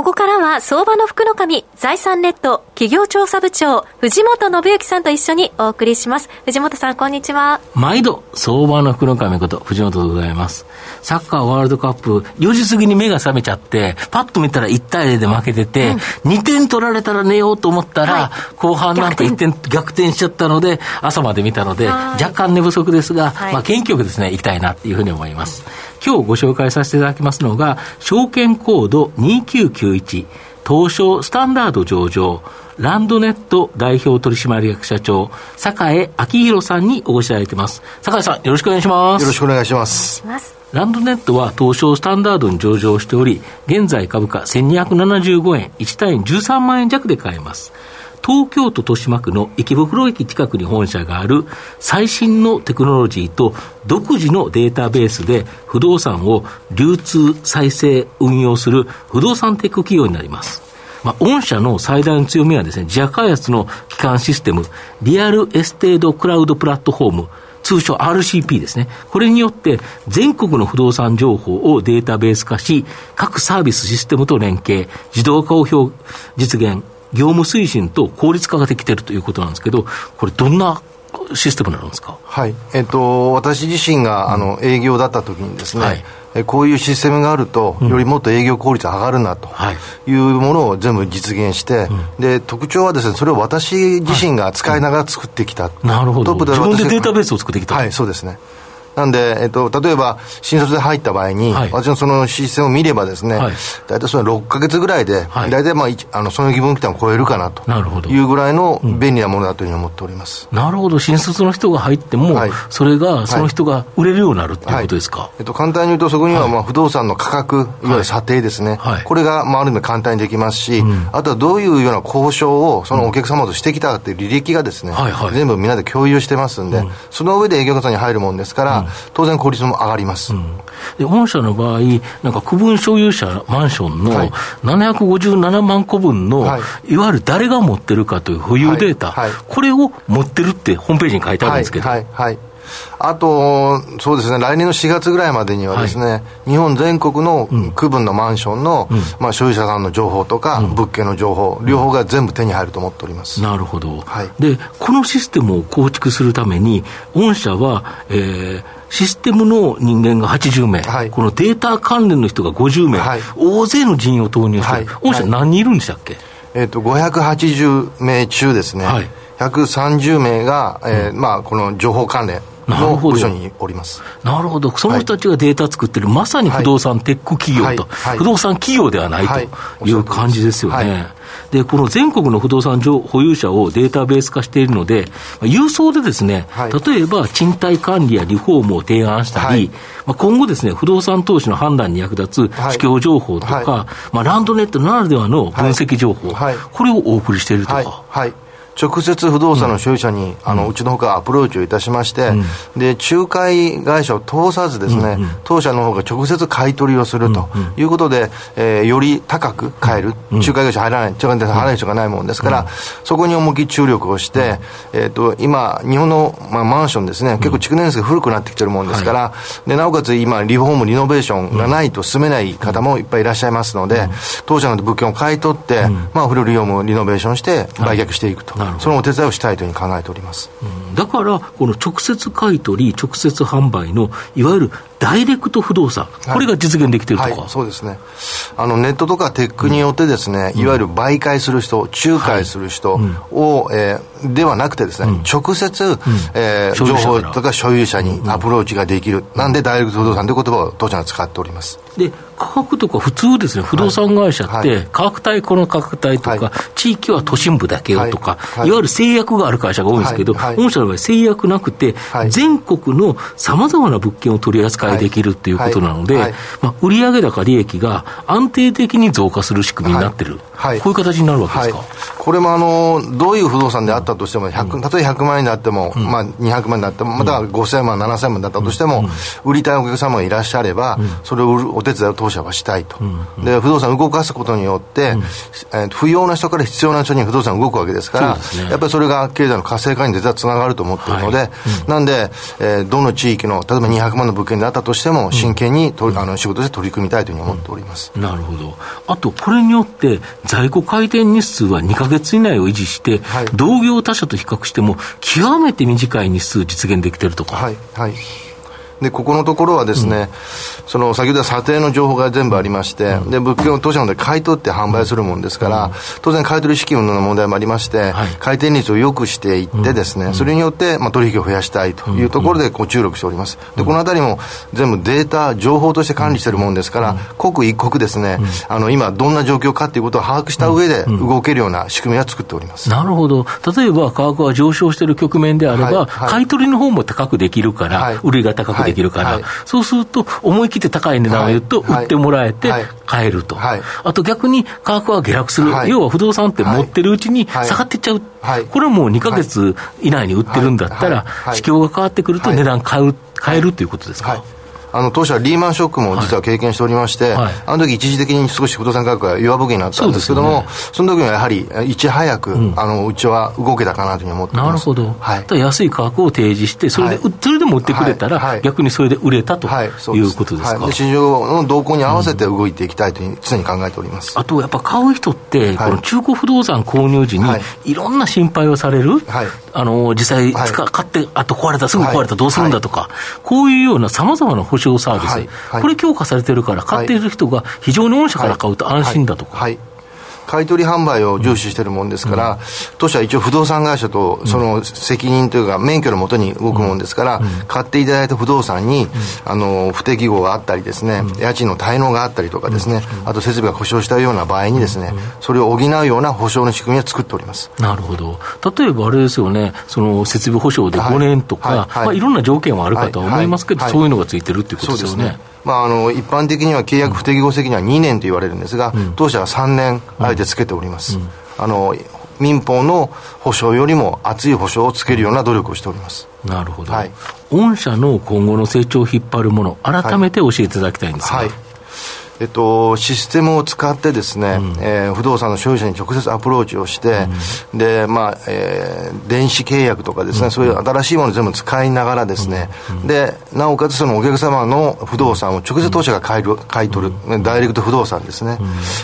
ここからは相場の福の神、財産ネット企業調査部長、藤本信之さんと一緒にお送りします。藤本さん、こんにちは。毎度、相場の福の神こと、藤本でございます。サッカーワールドカップ、4時過ぎに目が覚めちゃって、パッと見たら1対0で負けてて、うん、2点取られたら寝ようと思ったら、はい、後半なんか1点逆転しちゃったので、朝まで見たので、若干寝不足ですが、はい、まあ元気よくですね、行きたいなっていうふうに思います。今日ご紹介させていただきますのが、証券コード2991、東証スタンダード上場、ランドネット代表取締役社長、坂井明宏さんにお越しいただいています。坂井さん、よろしくお願いします。よろしくお願いします。ランドネットは東証スタンダードに上場しており、現在株価1275円、1単位13万円弱で買えます。東京都豊島区の池袋駅近くに本社がある最新のテクノロジーと独自のデータベースで不動産を流通、再生、運用する不動産テック企業になります。まあ、御社の最大の強みはですね、自社開発の基幹システム、リアルエステードクラウドプラットフォーム、通称 RCP ですね。これによって全国の不動産情報をデータベース化し、各サービスシステムと連携、自動化を実現、業務推進と効率化ができているということなんですけど、これ、どんなシステムなんですか、はい。えっと、私自身が、あの営業だった時にですね、はい、こういうシステムがあると、よりもっと営業効率上がるなとい。うものを全部実現して、で特徴はですねそれを私自身が使いながら作ってきた、はい、なるほど。自分でデータベースを作ってきたはいそうですねなんで、えっと、例えば、新卒で入った場合に、はい、私のそのシステムを見ればですね、はい、大体その6か月ぐらいで、はい、大体、まあ、あのその義務期間を超えるかなというぐらいの便利なものだというふうに思っております、うん、なるほど、新卒の人が入っても、それが、その人が売れるようになるっていうことですか、えっと、簡単に言うと、そこには、まあ、不動産の価格、い。わゆる査定ですね、これが、まあ、ある意味簡単にできますし、うん、あとはどういうような交渉を、そのお客様としてきたっていう履歴がですね、全部みんなで共有してますんで、その上で営業活動に入るもんですから、当然効率率も上がります、うん、で御社の場合、なんか区分所有者マンションの757万個分の、はい、いわゆる誰が持ってるかという保有データ、はい。はい、これを持ってるってホームページに書いてあるんですけど。はい。はいあと、そうですね、来年の4月ぐらいまでにはですね、はい、日本全国の区分のマンションの、うん、まあ、所有者さんの情報とか、うん、物件の情報、両方が全部手に入ると思っております。なるほど。はい、で、このシステムを構築するために、御社は、えー、システムの人間が80名、はい、このデータ関連の人が50名、はい、大勢の人員を投入して、はい、御社何人いるんでしたっけ、えーと、と580名中ですね、はい、130名が、えー、うん、まあ、この情報関連の部署におりますなるほど、その人たちがデータ作ってる、まさに不動産テック企業と、不動産企業ではないとい。う感じですよね。で、この全国の不動産保有者をデータベース化しているので、郵送でですね、はい、例えば賃貸管理やリフォームを提案したり、はい、まあ、今後ですね、不動産投資の判断に役立つ市況情報とか、はい、まあ、ランドネットならではの分析情報、これをお送りしているとか。はい直接不動産の所有者に、うん、あのうちのほかアプローチをいたしまして、うん、で仲介会社を通さずですね、当社の方が直接買い取りをするということで、えー、より高く買える、仲介会社入らない、仲介会社入らない人がないもんですから、そこに重き注力をして、えーと、今、日本の、まあ、マンションですね、結構築年数が古くなってきてるもんですから、はい、でなおかつ今、リフォーム、リノベーションがないと住めない方もいっぱいいらっしゃいますので、当社の物件を買い取って、まあ、フルリフォーム、リノベーションして売却していくと、はい、そのお手伝いをしたいというふうに考えております、うん、だから、この直接買い取り、直接販売のいわゆるダイレクト不動産、これが実現できてるとか、はいはい、そうですね。あの、ネットとかテックによってですね、うん、いわゆる媒介する人、仲介する人を、はい、えー、ではなくてですね、うん、直接、うん、えー、情報とか所有者にアプローチができる、なんでダイレクト不動産という言葉を当社は使っております。で価格とか普通ですね、不動産会社って、価格帯、この価格帯とか、地域は都心部だけよとか、い。わゆる制約がある会社が多いんですけど、御社の場合、制約なくて、全国のさまざまな物件を取り扱いできるっていうことなので、まあ、売上高利益が安定的に増加する仕組みになってる。はい、こういう形になるわけですか？はい、これもあのどういう不動産であったとしても、100例えば100万円であっても、うん、まあ、200万円であっても、または5000万、7000万だったとしても、売りたいお客様がいらっしゃれば、それを売るお手伝いを当社はしたいと、で不動産を動かすことによって、えー、不要な人から必要な人に不動産動くわけですから、ね、やっぱりそれが経済の活性化に絶対つながると思っているので、はい。うん、なんで、えー、どの地域の、例えば200万の物件であったとしても、真剣にと、うん、あの仕事で取り組みたいというふうに思っております、うん、なるほど、あとこれによって、在庫回転日数は2か月以内を維持して、はい、同業他社と比較しても、極めて短い日数実現できてるとか。はい、はいで、ここのところはですね、うん、その先ほど査定の情報が全部ありまして、うん、で、物件を当社ので買い取って販売するもんですから、うん、当然買い取り資金の問題もありまして、はい、回転率を良くしていってですね、それによって、まあ、取引を増やしたいというところでこう注力しております。で、このあたりも全部データ、情報として管理しているもんですから、刻一刻ですね、あの、今どんな状況かということを把握した上で動けるような仕組みは作っております。なるほど。例えば価格が上昇している局面であれば、はい。はい、買い取りの方も高くできるから、売りが高くできるから、そうすると、思い切って高い値段を言うと、売ってもらえて、買えると、はい、あと逆に価格が下落する、はい、要は不動産って持ってるうちに下がっていっちゃう、これはもう2か月以内に売ってるんだったら、市況が変わってくると値段買う、買えるということですか？あの当社はリーマンショックも実は経験しておりまして、はい、あの時一時的に少し不動産価格が弱含になったんですけども、そ、ね,、の時はやはりいち早く、うん、あのうちは動けたかなというふうに思ってます。なるほど、はい、安い価格を提示して、それで、はい、それでも売ってくれたら、はい、逆にそれで売れたとい。うことですか、で市場の動向に合わせて動いていきたいという常に考えております、あとやっぱ買う人って、この中古不動産購入時に、いろんな心配をされる、あの実際、買って、あと壊れた、すぐ壊れた、どうするんだとか、こういうようなさまざまな保証サービス、これ強化されてるから、買っている人が非常に御社から買うと安心だとか。はい買取販売を重視してるもんですから、うん、当社は一応不動産会社とその責任というか免許のもとに動くもんですから、うん、買っていただいた不動産に、うん、あの不適合があったりですね、家賃の滞納があったりとかですね、あと設備が故障したような場合にですね、それを補うような保証の仕組みを作っております。なるほど。例えばあれですよねその設備保証で5年とか、はい。はい。はい。まあ、いろんな条件はあるかとは思いますけど、そういうのがついてるっていうことですよね。まあ、あの一般的には契約不適合責任は2年と言われるんですが、うん、当社は3年あえてつけております、うん、あの民法の保証よりも厚い保証をつけるような努力をしております。なるほど、はい、御社の今後の成長を引っ張るもの改めて教えていただきたいんですが、はいはいえっと、システムを使ってですね、うん、えー、不動産の所有者に直接アプローチをして、うん、で、まあ、えー、電子契約とかですね、うん、そういう新しいものを全部使いながらですね、で、なおかつそのお客様の不動産を直接当社が買いる買い取る、ダイレクト不動産ですね、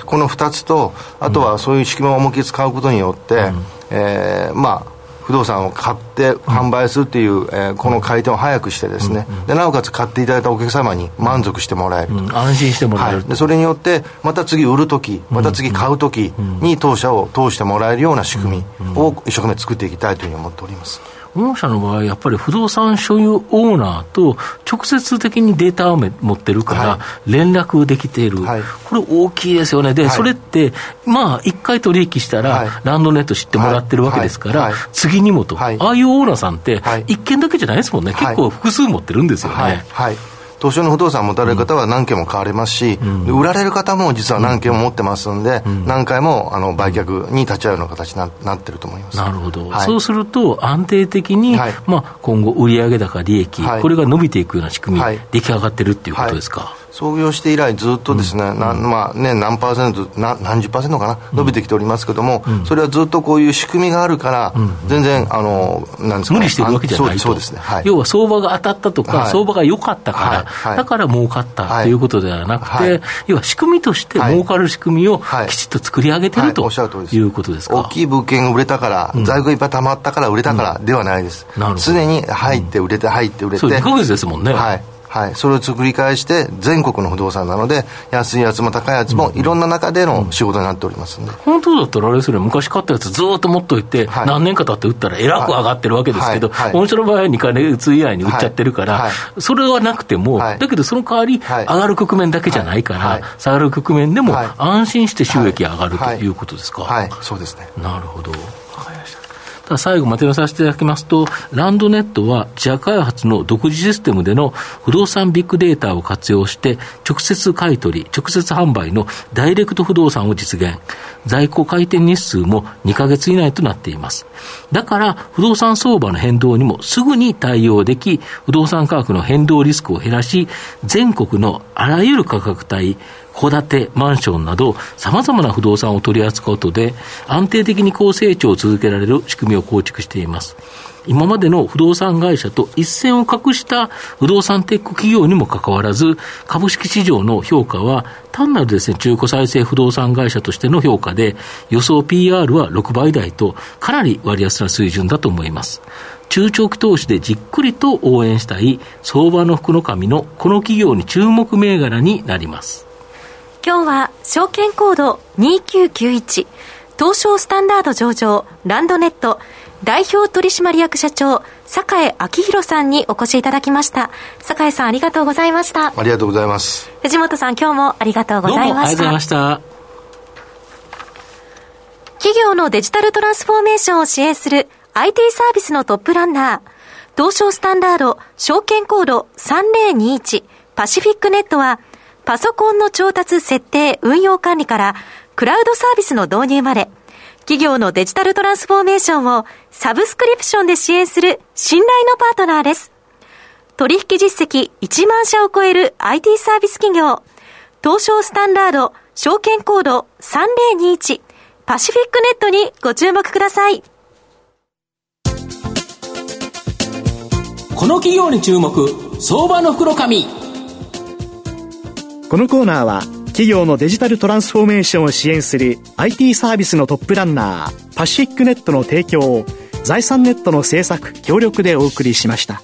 この2つと、あとはそういう仕組みを思いっきり使うことによって、えー、まあ、不動産を買って販売するっていう、えー、この回転を早くしてですね、でなおかつ買っていただいたお客様に満足してもらえる、安心してもらえる、はい、でそれによってまた次売るときまた次買うときに当社を通してもらえるような仕組みを一生懸命作っていきたいというふうに思っております。御社の場合、やっぱり不動産所有オーナーと直接的にデータを持ってるから、連絡できている、はい、これ大きいですよね。で、はい、それって、まあ、一回取引したら、ランドネット知ってもらってるわけですから、次にもと、ああいうオーナーさんって、一件だけじゃないですもんね。結構複数持ってるんですよね。はい東証の不動産を持たれる方は何件も買われますし、うん、売られる方も実は何件も持ってますんで、うん、何回もあの売却に立ち会うような形にななってると思います。なるほど、はい、そうすると、安定的に、はい、まあ、今後、売上高、利益、はい、これが伸びていくような仕組み、出来上がってるっていうことですか？創業して以来ずっとですね、うん、なまあね、何パーセントな、何十パーセントかな、伸びてきておりますけども、うん、それはずっとこういう仕組みがあるから、うん、全然、あの、なんですか、ね、無理してるわけじゃないそうですね、はい、要は相場が当たったとか、はい、相場が良かったから、はい、だから儲かったとい。うことではなくて、要は仕組みとして儲かる仕組みをきちっと作り上げてる、ということですか？大きい物件が売れたから、在庫いっぱい溜まったから売れたからではないです。常に入って売れて、入って売れて。そう、2ヶ月ですもんね。はいはい、それを作り返して全国の不動産なので安いやつも高いやつもいろんな中での仕事になっておりますんで、本当だったらあれですよ昔買ったやつずっと持っといて、はい、何年か経って売ったらえらく上がってるわけですけど、はい。はい、の場合は2か月以内に売っちゃってるから、それはなくても、だけどその代わり上がる局面だけじゃないから、下がる局面でも安心して収益上がるとい。うことですか、はい。そうですね。なるほど。ただ最後まとめさせていただきますと、ランドネットは自社開発の独自システムでの不動産ビッグデータを活用して、直接買い取り、直接販売のダイレクト不動産を実現。在庫回転日数も2ヶ月以内となっています。だから、不動産相場の変動にもすぐに対応でき、不動産価格の変動リスクを減らし、全国のあらゆる価格帯、戸建て、マンションなど、様々な不動産を取り扱うことで、安定的に高成長を続けられる仕組みを構築しています。今までの不動産会社と一線を画した不動産テック企業にもかかわらず、株式市場の評価は単なるですね、中古再生不動産会社としての評価で、予想 PR は6倍台と、かなり割安な水準だと思います。中長期投資でじっくりと応援したい相場の福の神のこの企業に注目銘柄になります。今日は証券コード2991東証スタンダード上場ランドネット代表取締役社長坂井明弘さんにお越しいただきました。坂井さんありがとうございました。ありがとうございます。藤本さん今日もありがとうございました。ありがとうございました。企業のデジタルトランスフォーメーションを支援する IT サービスのトップランナー東証スタンダード証券コード3021パシフィックネットはパソコンの調達、設定、運用管理から、クラウドサービスの導入まで、企業のデジタルトランスフォーメーションをサブスクリプションで支援する信頼のパートナーです。取引実績1万社を超える IT サービス企業、東証スタンダード証券コード3021パシフィックネットにご注目ください。この企業に注目、相場の袋紙。このコーナーは企業のデジタルトランスフォーメーションを支援する IT サービスのトップランナーパシフィックネットの提供を財産ネットの制作協力でお送りしました。